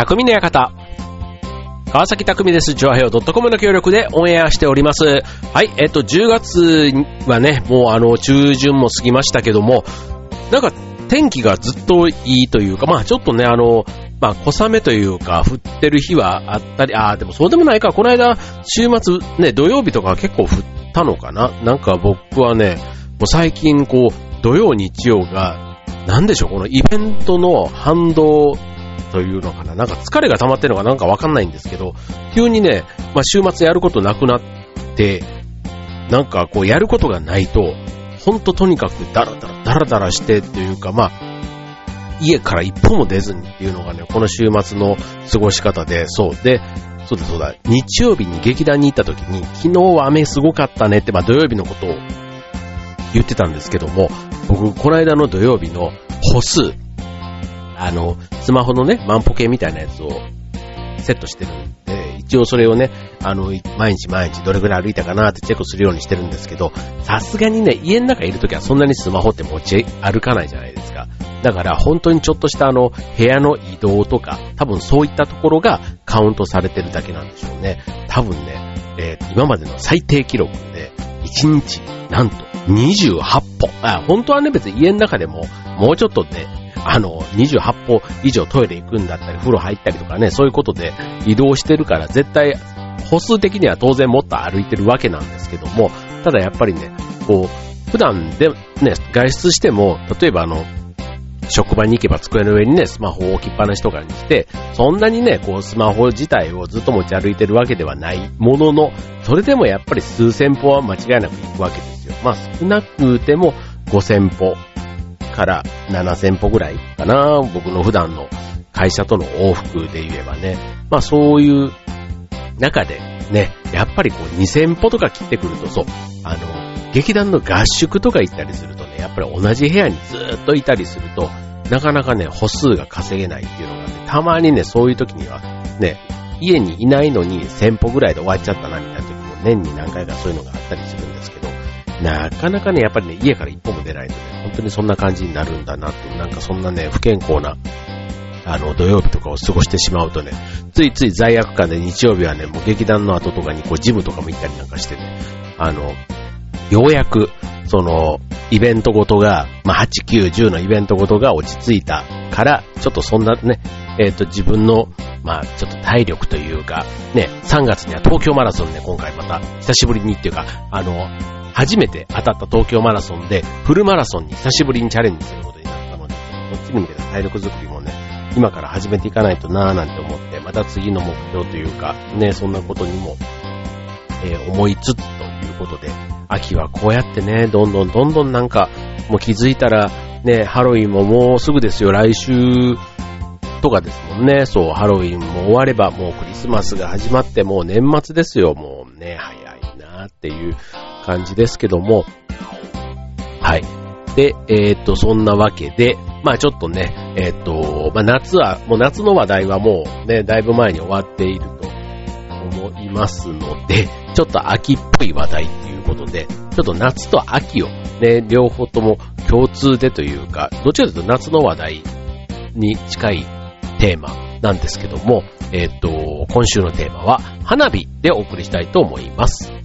匠の館。川崎匠です。ジョアヘオ .com の協力でオンエアしております。はい、えっと、10月はね、もうあの、中旬も過ぎましたけども、なんか、天気がずっといいというか、まあちょっとね、あの、まあ小雨というか、降ってる日はあったり、ああ、でもそうでもないか、この間、週末、ね、土曜日とか結構降ったのかななんか僕はね、もう最近こう、土曜日曜が、なんでしょう、このイベントの反動というのかななんか疲れが溜まってるのかなんかわかんないんですけど、急にね、まあ週末やることなくなって、なんかこうやることがないと、ほんととにかくダラダラダラダラしてっていうか、まあ、家から一歩も出ずにっていうのがね、この週末の過ごし方で、そう。で、そうだそうだ、日曜日に劇団に行った時に、昨日は雨すごかったねって、まあ土曜日のことを言ってたんですけども、僕、この間の土曜日の歩数、あの、スマホのね、万歩計みたいなやつをセットしてるんで、一応それをね、あの、毎日毎日どれぐらい歩いたかなってチェックするようにしてるんですけど、さすがにね、家の中いるときはそんなにスマホって持ち歩かないじゃないですか。だから本当にちょっとしたあの、部屋の移動とか、多分そういったところがカウントされてるだけなんでしょうね。多分ね、えー、今までの最低記録で、1日、なんと28歩。あ、本当はね、別に家の中でも、もうちょっとね、あの、28歩以上トイレ行くんだったり、風呂入ったりとかね、そういうことで移動してるから、絶対、歩数的には当然もっと歩いてるわけなんですけども、ただやっぱりね、こう、普段でね、外出しても、例えばあの、職場に行けば机の上にね、スマホを置きっぱなしとかにして、そんなにね、こうスマホ自体をずっと持ち歩いてるわけではないものの、それでもやっぱり数千歩は間違いなく行くわけですよ。まあ少なくても5000歩から7000歩ぐらいかな、僕の普段の会社との往復で言えばね。まあそういう中でね、やっぱりこう2000歩とか切ってくるとそう、あの、劇団の合宿とか行ったりするとね、やっぱり同じ部屋にずっといたりすると、なかなかね、歩数が稼げないっていうのがね、たまにね、そういう時には、ね、家にいないのに1000歩ぐらいで終わっちゃったなみたいな時も年に何回かそういうのがあったりするんですけど、なかなかね、やっぱりね、家から一歩も出ないとね、本当にそんな感じになるんだなって、なんかそんなね、不健康な、あの、土曜日とかを過ごしてしまうとね、ついつい罪悪感で日曜日はね、もう劇団の後とかにこうジムとかも行ったりなんかしてね、あの、ようやく、その、イベントごとが、まあ、8、9、10のイベントごとが落ち着いたから、ちょっとそんなね、えっ、ー、と、自分の、まあ、ちょっと体力というか、ね、3月には東京マラソンね、今回また、久しぶりにっていうか、あの、初めて当たった東京マラソンで、フルマラソンに久しぶりにチャレンジすることになったので、こっちに向けた体力づくりもね、今から始めていかないとなぁなんて思って、また次の目標というか、ね、そんなことにも、えー、思いつつということで、秋はこうやってね、どんどんどんどんなんか、もう気づいたら、ね、ハロウィンももうすぐですよ、来週とかですもんね。そう、ハロウィンも終われば、もうクリスマスが始まって、もう年末ですよ、もうね、早いなっていう感じですけども、はい。で、えー、っと、そんなわけで、まあちょっとね、えー、っと、まあ夏は、もう夏の話題はもうね、だいぶ前に終わっていると思いますので、ちょっと秋っぽい話題っていうことで、ちょっと夏と秋をね、両方とも共通でというか、どちらかというと夏の話題に近いテーマなんですけども、えっ、と、今週のテーマは花火でお送りしたいと思います。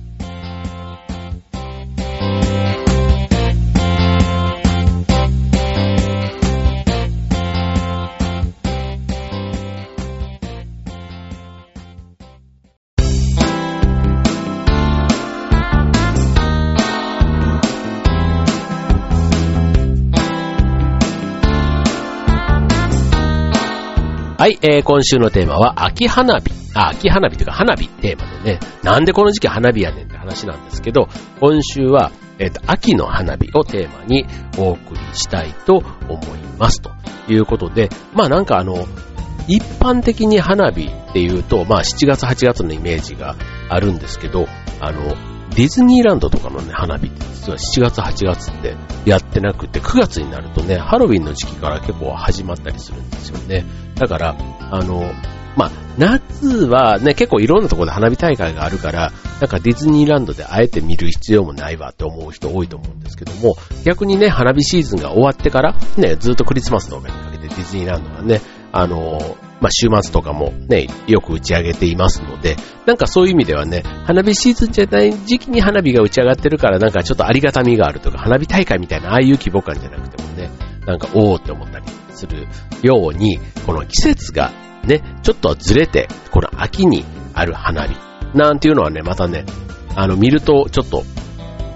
はい、えー、今週のテーマは秋花火。あ、秋花火というか花火テーマでね、なんでこの時期花火やねんって話なんですけど、今週は、えっ、ー、と、秋の花火をテーマにお送りしたいと思います。ということで、まあなんかあの、一般的に花火っていうと、まあ7月8月のイメージがあるんですけど、あの、ディズニーランドとかのね、花火って実は7月8月ってやってなくて、9月になるとね、ハロウィンの時期から結構始まったりするんですよね。だから、あの、まあ、夏はね、結構いろんなところで花火大会があるから、なんかディズニーランドであえて見る必要もないわって思う人多いと思うんですけども、逆にね、花火シーズンが終わってから、ね、ずっとクリスマスのお目にかけてディズニーランドはね、あの、まあ週末とかもね、よく打ち上げていますので、なんかそういう意味ではね、花火シーズンじゃない時期に花火が打ち上がってるからなんかちょっとありがたみがあるとか、花火大会みたいなああいう規模感じゃなくてもね、なんかおーって思ったりするように、この季節がね、ちょっとずれて、この秋にある花火なんていうのはね、またね、あの見るとちょっと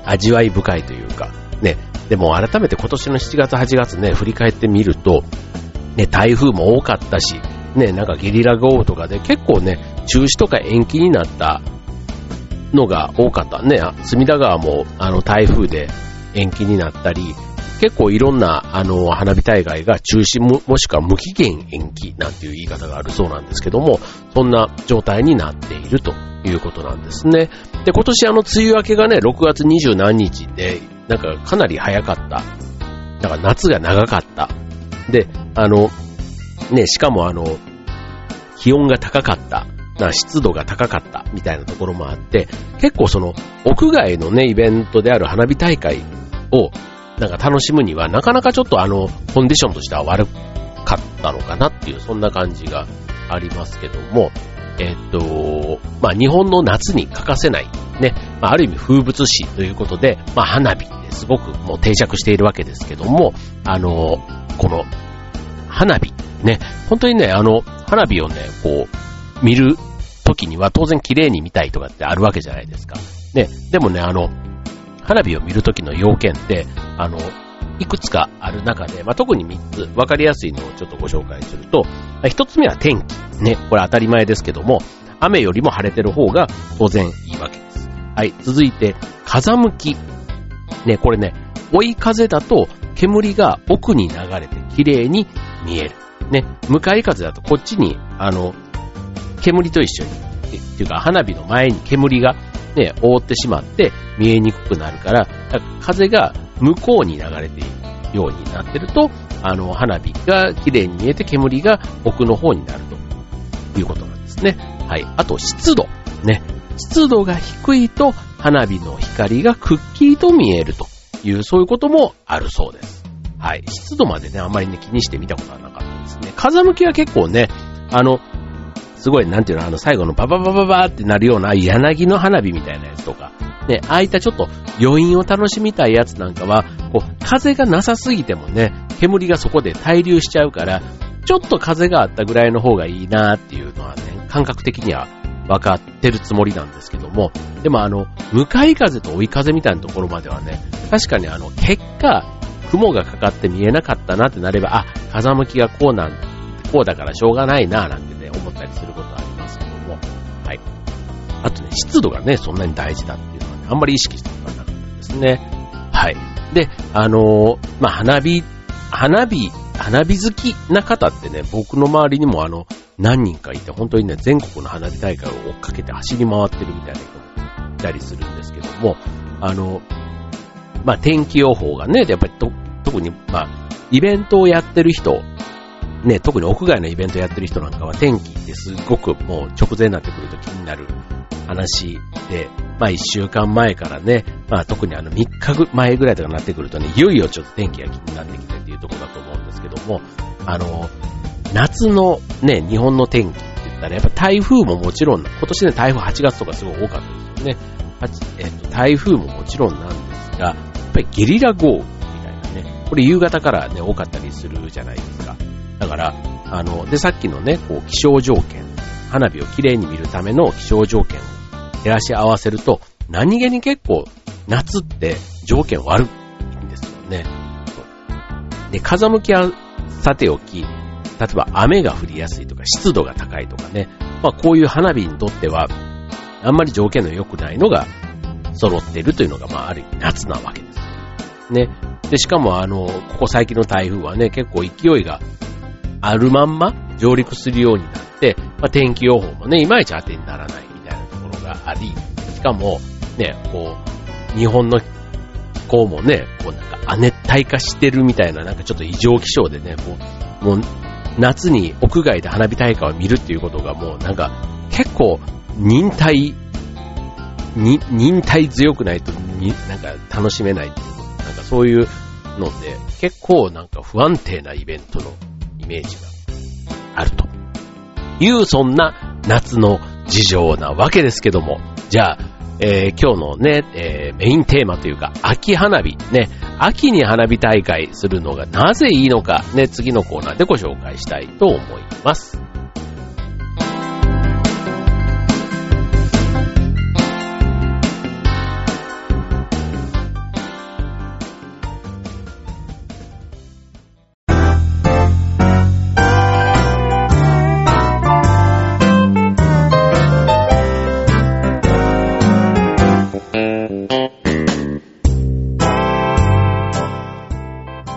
味わい深いというか、ね、でも改めて今年の7月8月ね、振り返ってみると、ね、台風も多かったし、ね、なんかゲリラ豪雨とかで結構ね、中止とか延期になったのが多かったね。隅田川もあの台風で延期になったり、結構いろんなあの花火大会が中止もしくは無期限延期なんていう言い方があるそうなんですけども、そんな状態になっているということなんですね。で、今年あの梅雨明けがね、6月20何日で、なんかかなり早かった。だから夏が長かった。で、あの、ね、しかもあの、気温が高かった。な湿度が高かったみたいなところもあって、結構その屋外のね、イベントである花火大会をなんか楽しむにはなかなかちょっとあの、コンディションとしては悪かったのかなっていう、そんな感じがありますけども、えっと、まあ、日本の夏に欠かせない、ね、まあ、ある意味風物詩ということで、まあ、花火ってすごくもう定着しているわけですけども、あの、この、花火、ね、本当にね、あの、花火をね、こう、見る時には当然綺麗に見たいとかってあるわけじゃないですか。ね、でもね、あの、花火を見る時の要件って、あの、いくつかある中で、まあ、特に3つ、わかりやすいのをちょっとご紹介すると、1つ目は天気。ね、これ当たり前ですけども、雨よりも晴れてる方が当然いいわけです。はい、続いて、風向き。ね、これね、追い風だと煙が奥に流れて綺麗に見える。ね、向かい風だとこっちに、あの、煙と一緒に、っていうか花火の前に煙がね、覆ってしまって見えにくくなるから、から風が向こうに流れているようになってると、あの、花火が綺麗に見えて煙が奥の方になるということなんですね。はい。あと、湿度。ね。湿度が低いと、花火の光がくっきりと見えるという、そういうこともあるそうです。はい。湿度までね、あんまりね、気にしてみたことはなですね。風向きは結構ね、あの、すごい、なんていうの、あの、最後のバババババってなるような柳の花火みたいなやつとか、ね、ああいったちょっと余韻を楽しみたいやつなんかは、こう、風がなさすぎてもね、煙がそこで滞留しちゃうから、ちょっと風があったぐらいの方がいいなっていうのはね、感覚的には分かってるつもりなんですけども、でもあの、向かい風と追い風みたいなところまではね、確かにあの、結果、雲がかかって見えなかったなってなれば、あ、風向きがこうなん、こうだからしょうがないななんてね、思ったりすることありますけども、はい。あとね、湿度がね、そんなに大事だっていうのはね、あんまり意識したことはなかったですね。はい。で、あのー、まあ、花火、花火、花火好きな方ってね、僕の周りにもあの、何人かいて、本当にね、全国の花火大会を追っかけて走り回ってるみたいな人もいたりするんですけども、あの、まあ、天気予報がね、やっぱりと、特に、まあ、イベントをやってる人、ね、特に屋外のイベントやってる人なんかは天気ってすごくもう直前になってくると気になる話で、まあ一週間前からね、まあ特にあの3日前ぐらいとかなってくるとね、いよいよちょっと天気が気になってきてっていうところだと思うんですけども、あの、夏のね、日本の天気って言ったらやっぱ台風ももちろん、今年ね台風8月とかすごい多かったですよね。えっと、台風ももちろんなんですが、っぱりゲリラ豪雨みたいなね、これ夕方からね、多かったりするじゃないですか。だから、あの、で、さっきのね、こう、気象条件、花火をきれいに見るための気象条件を照らし合わせると、何気に結構夏って条件悪いんですよね。で、風向きはさておき、例えば雨が降りやすいとか湿度が高いとかね、まあこういう花火にとっては、あんまり条件の良くないのが揃ってるというのが、まあある意味夏なわけです。ね。で、しかもあの、ここ最近の台風はね、結構勢いがあるまんま上陸するようになって、まあ天気予報もね、いまいち当てにならないみたいなところ。があり、しかも、ね、こう、日本の気候もね、こうなんか亜熱帯化してるみたいな、なんかちょっと異常気象でね、こう、もう、夏に屋外で花火大会を見るっていうことがもうなんか結構忍耐、に忍耐強くないとになんか楽しめない。っていうなんかそういうので結構なんか不安定なイベントのイメージがあると。いう、そんな夏の事情なわけですけども、じゃあ、えー、今日のね、えー、メインテーマというか、秋花火、ね、秋に花火大会するのがなぜいいのか、ね、次のコーナーでご紹介したいと思います。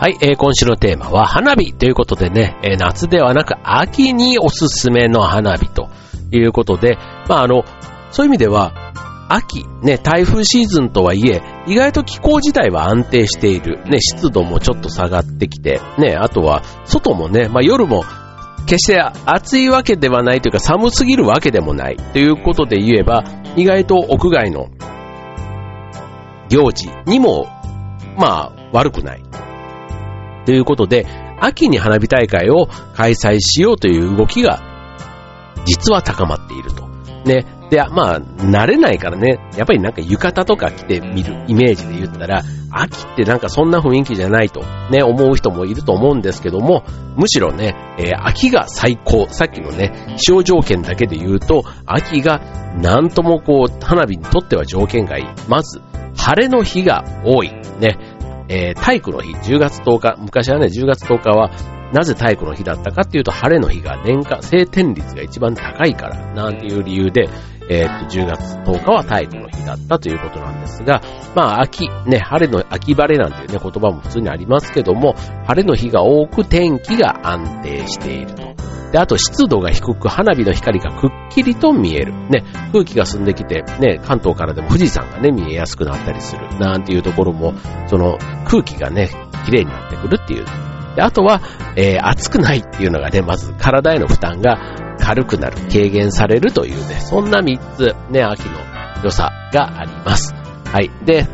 はい、えー、今週のテーマは花火ということでね、えー、夏ではなく秋におすすめの花火ということで、まああの、そういう意味では、秋、ね、台風シーズンとはいえ、意外と気候自体は安定している。ね、湿度もちょっと下がってきて、ね、あとは、外もね、まあ夜も、決して暑いわけではないというか寒すぎるわけでもないということで言えば、意外と屋外の行事にも、まあ悪くない。ということで、秋に花火大会を開催しようという動きが、実は高まっていると。ね。で、まあ、慣れないからね、やっぱりなんか浴衣とか着てみるイメージで言ったら、秋ってなんかそんな雰囲気じゃないとね、思う人もいると思うんですけども、むしろね、えー、秋が最高。さっきのね、気象条件だけで言うと、秋がなんともこう、花火にとっては条件がいい。まず、晴れの日が多い。ね。えー、体育の日、10月10日、昔はね、10月10日は、なぜ体育の日だったかっていうと、晴れの日が年間、晴天率が一番高いから、なんていう理由で、えー、っと、10月10日は体育の日だったということなんですが、まあ、秋、ね、晴れの、秋晴れなんていうね、言葉も普通にありますけども、晴れの日が多く天気が安定していると。で、あと湿度が低く花火の光がくっきりと見える。ね、空気が澄んできて、ね、関東からでも富士山がね、見えやすくなったりする。なんていうところも、その空気がね、綺麗になってくるっていう。で、あとは、えー、暑くないっていうのがね、まず体への負担が軽くなる、軽減されるというね、そんな3つ、ね、秋の良さがあります。はい。で、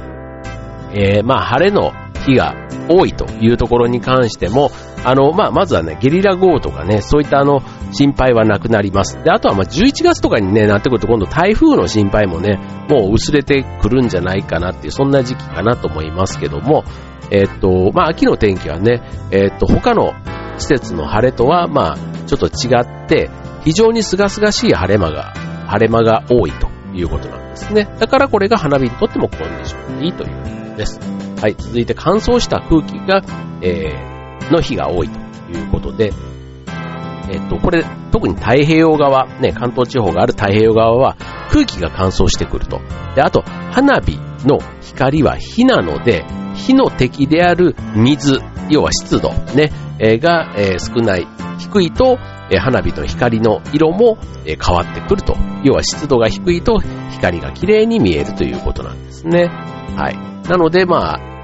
えー、まあ、晴れの日が多いというところに関しても、あの、まあ、まずはね、ゲリラ豪雨とかね、そういったあの、心配はなくなります。で、あとはま、11月とかにね、なってくると今度台風の心配もね、もう薄れてくるんじゃないかなっていう、そんな時期かなと思いますけども、え、っと、まあ、秋の天気はね、え、っと、他の季節の晴れとは、ま、ちょっと違って、非常に清々しい晴れ間が、晴れ間が多いということなんですね。だからこれが花火にとってもコンディションいいということです。はい、続いて乾燥した空気が、えー、の日が多いということで、えっと、これ、特に太平洋側、ね、関東地方がある太平洋側は空気が乾燥してくると。で、あと、花火の光は火なので、火の敵である水、要は湿度、ね、え、が、えー、少ない、低いと、えー、花火の光の色も、え変わってくると。要は湿度が低いと光が綺麗に見えるということなんですね。はい。なので、まあ、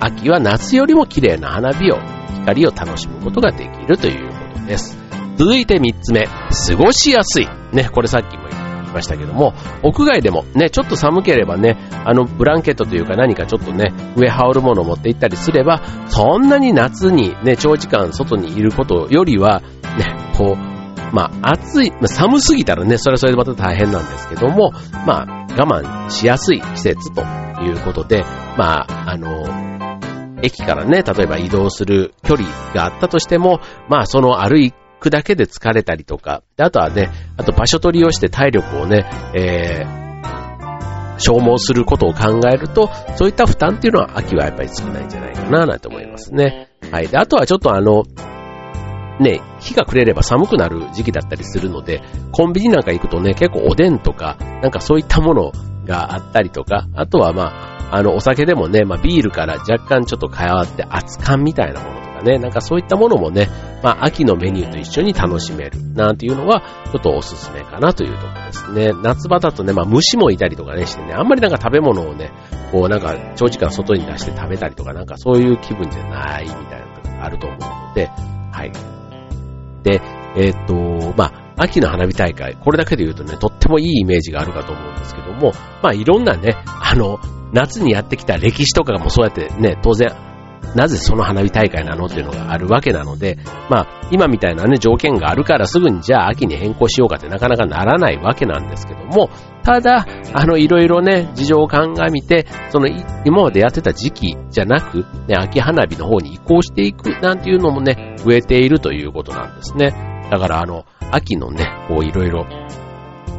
秋は夏よりも綺麗な花火を、光を楽しむことができるということです。続いて3つ目、過ごしやすい。ね、これさっきも言いましたけども、屋外でもね、ちょっと寒ければね、あの、ブランケットというか何かちょっとね、上羽織るものを持って行ったりすれば、そんなに夏にね、長時間外にいることよりは、ね、こう、まあ、暑い、まあ、寒すぎたらね、それはそれでまた大変なんですけども、まあ、我慢しやすい季節ということで、まあ、あの、駅からね、例えば移動する距離があったとしても、まあその歩くだけで疲れたりとか、あとはね、あと場所取りをして体力をね、えー、消耗することを考えると、そういった負担っていうのは秋はやっぱり少ないんじゃないかな、なんて思いますね。はい。で、あとはちょっとあの、ね、日が暮れれば寒くなる時期だったりするので、コンビニなんか行くとね、結構おでんとか、なんかそういったものがあったりとか、あとはまあ、あの、お酒でもね、まあ、ビールから若干ちょっと変わって熱燗みたいなものとかね、なんかそういったものもね、まあ、秋のメニューと一緒に楽しめる、なんていうのは、ちょっとおすすめかなというところですね。夏場だとね、まあ、虫もいたりとかねしてね、あんまりなんか食べ物をね、こうなんか長時間外に出して食べたりとか、なんかそういう気分じゃないみたいなのがあると思うので、はい。で、えー、っと、まあ、秋の花火大会、これだけで言うとね、とってもいいイメージがあるかと思うんですけども、まあいろんなね、あの、夏にやってきた歴史とかもそうやってね、当然なぜその花火大会なのっていうのがあるわけなので、まあ、今みたいなね、条件があるからすぐにじゃあ秋に変更しようかってなかなかならないわけなんですけども、ただ、あの、いろいろね、事情を鑑みて、その、今までやってた時期じゃなく、ね、秋花火の方に移行していくなんていうのもね、増えているということなんですね。だから、あの、秋のね、こういろいろ、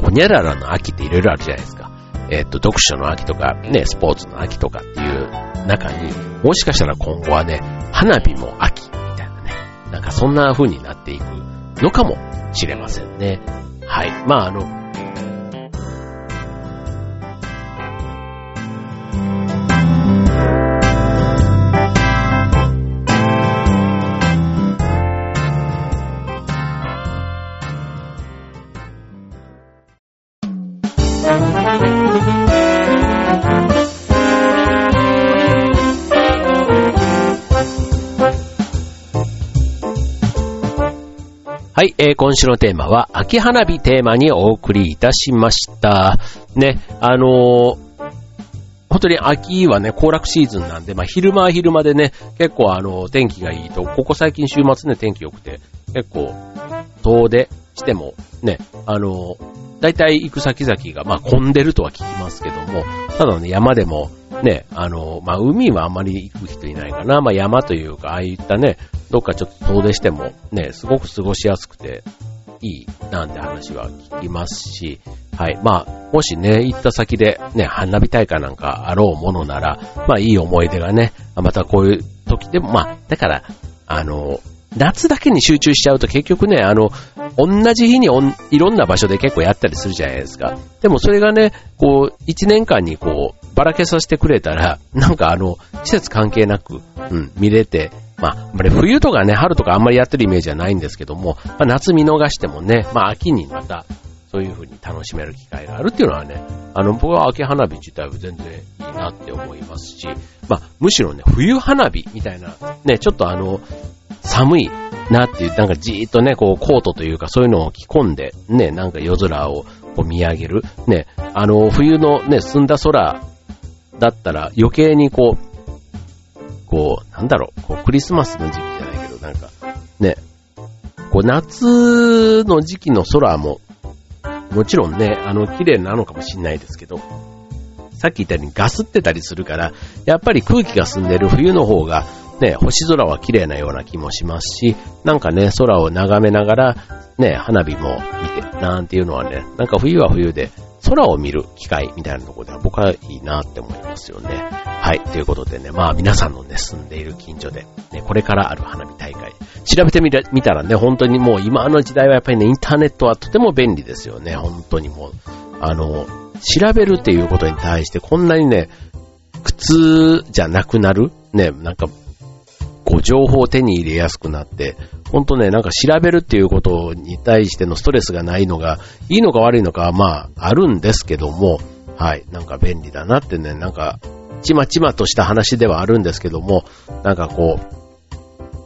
ほにゃららの秋っていろいろあるじゃないですか。えっ、と、読書の秋とか、ね、スポーツの秋とかっていう中に、もしかしたら今後はね、花火も秋みたいなね、なんかそんな風になっていくのかもしれませんね。はい。まあ、あの、はい、えー、今週のテーマは、秋花火テーマにお送りいたしました。ね、あのー、本当に秋はね、行楽シーズンなんで、まあ昼間は昼間でね、結構あの、天気がいいと、ここ最近週末ね、天気良くて、結構、遠出しても、ね、あの、大体行く先々が、まあ混んでるとは聞きますけども、ただね、山でも、ね、あの、まあ、海はあんまり行く人いないかな。まあ、山というか、ああいったね、どっかちょっと遠出しても、ね、すごく過ごしやすくて、いい、なんて話は聞きますし、はい。まあ、もしね、行った先で、ね、花火大会なんかあろうものなら、まあ、いい思い出がね、またこういう時でも、まあ、だから、あの、夏だけに集中しちゃうと結局ね、あの、同じ日にいろんな場所で結構やったりするじゃないですか。でもそれがね、こう、一年間にこう、ばらけさせてくれたら、なんかあの、季節関係なく、うん、見れて、まあ、冬とかね、春とかあんまりやってるイメージはないんですけども、まあ、夏見逃してもね、まあ、秋にまた、そういう風に楽しめる機会があるっていうのはね、あの、僕は秋花火自体は全然いいなって思いますし、まあ、むしろね、冬花火みたいな、ね、ちょっとあの、寒いなっていう、なんかじーっとね、こう、コートというかそういうのを着込んで、ね、なんか夜空をこう見上げる。ね、あの、冬のね、澄んだ空だったら余計にこう、こう、なんだろう、こうクリスマスの時期じゃないけど、なんか、ね、こう夏の時期の空も、もちろんね、あの、綺麗なのかもしんないですけど、さっき言ったようにガスってたりするから、やっぱり空気が澄んでる冬の方が、ね、星空は綺麗なような気もしますし、なんかね、空を眺めながら、ね、花火も見て、なんていうのはね、なんか冬は冬で、空を見る機会みたいなところでは僕はいいなって思いますよね。はい。ということでね、まあ皆さんのね、住んでいる近所で、ね、これからある花火大会、調べてみみたらね、本当にもう今の時代はやっぱりね、インターネットはとても便利ですよね。本当にもう、あの、調べるっていうことに対してこんなにね、苦痛じゃなくなるね、なんかこう情報を手に入れやすくなって、ほんとね、なんか調べるっていうことに対してのストレスがないのが、いいのか悪いのかはまあ、あるんですけども、はい、なんか便利だなってね、なんか、ちまちまとした話ではあるんですけども、なんかこう、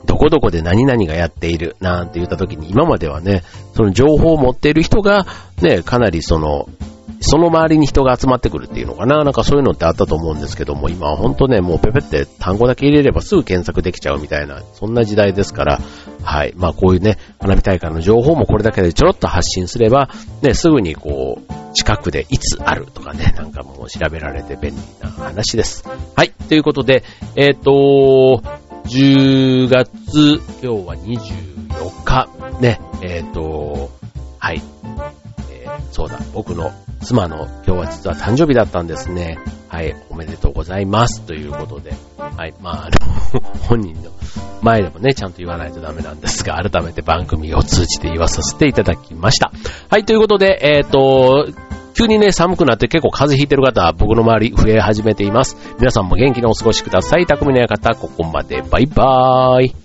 どこどこで何々がやっているなんて言った時に今まではね、その情報を持っている人がね、かなりそのその周りに人が集まってくるっていうのかななんかそういうのってあったと思うんですけども、今は本当ね、もうペペって単語だけ入れればすぐ検索できちゃうみたいな、そんな時代ですから、はい。まあこういうね、花火大会の情報もこれだけでちょろっと発信すれば、ね、すぐにこう、近くでいつあるとかね、なんかもう調べられて便利な話です。はい。ということで、えっ、ー、と、10月、今日は24日、ね、えっ、ー、と、はい。そうだ、僕の妻の今日は実は誕生日だったんですね。はい、おめでとうございます。ということで。はい、まあ、あの、本人の前でもね、ちゃんと言わないとダメなんですが、改めて番組を通じて言わさせていただきました。はい、ということで、えっ、ー、と、急にね、寒くなって結構風邪ひいてる方は、僕の周り増え始めています。皆さんも元気にお過ごしください。匠の館、ここまで。バイバーイ。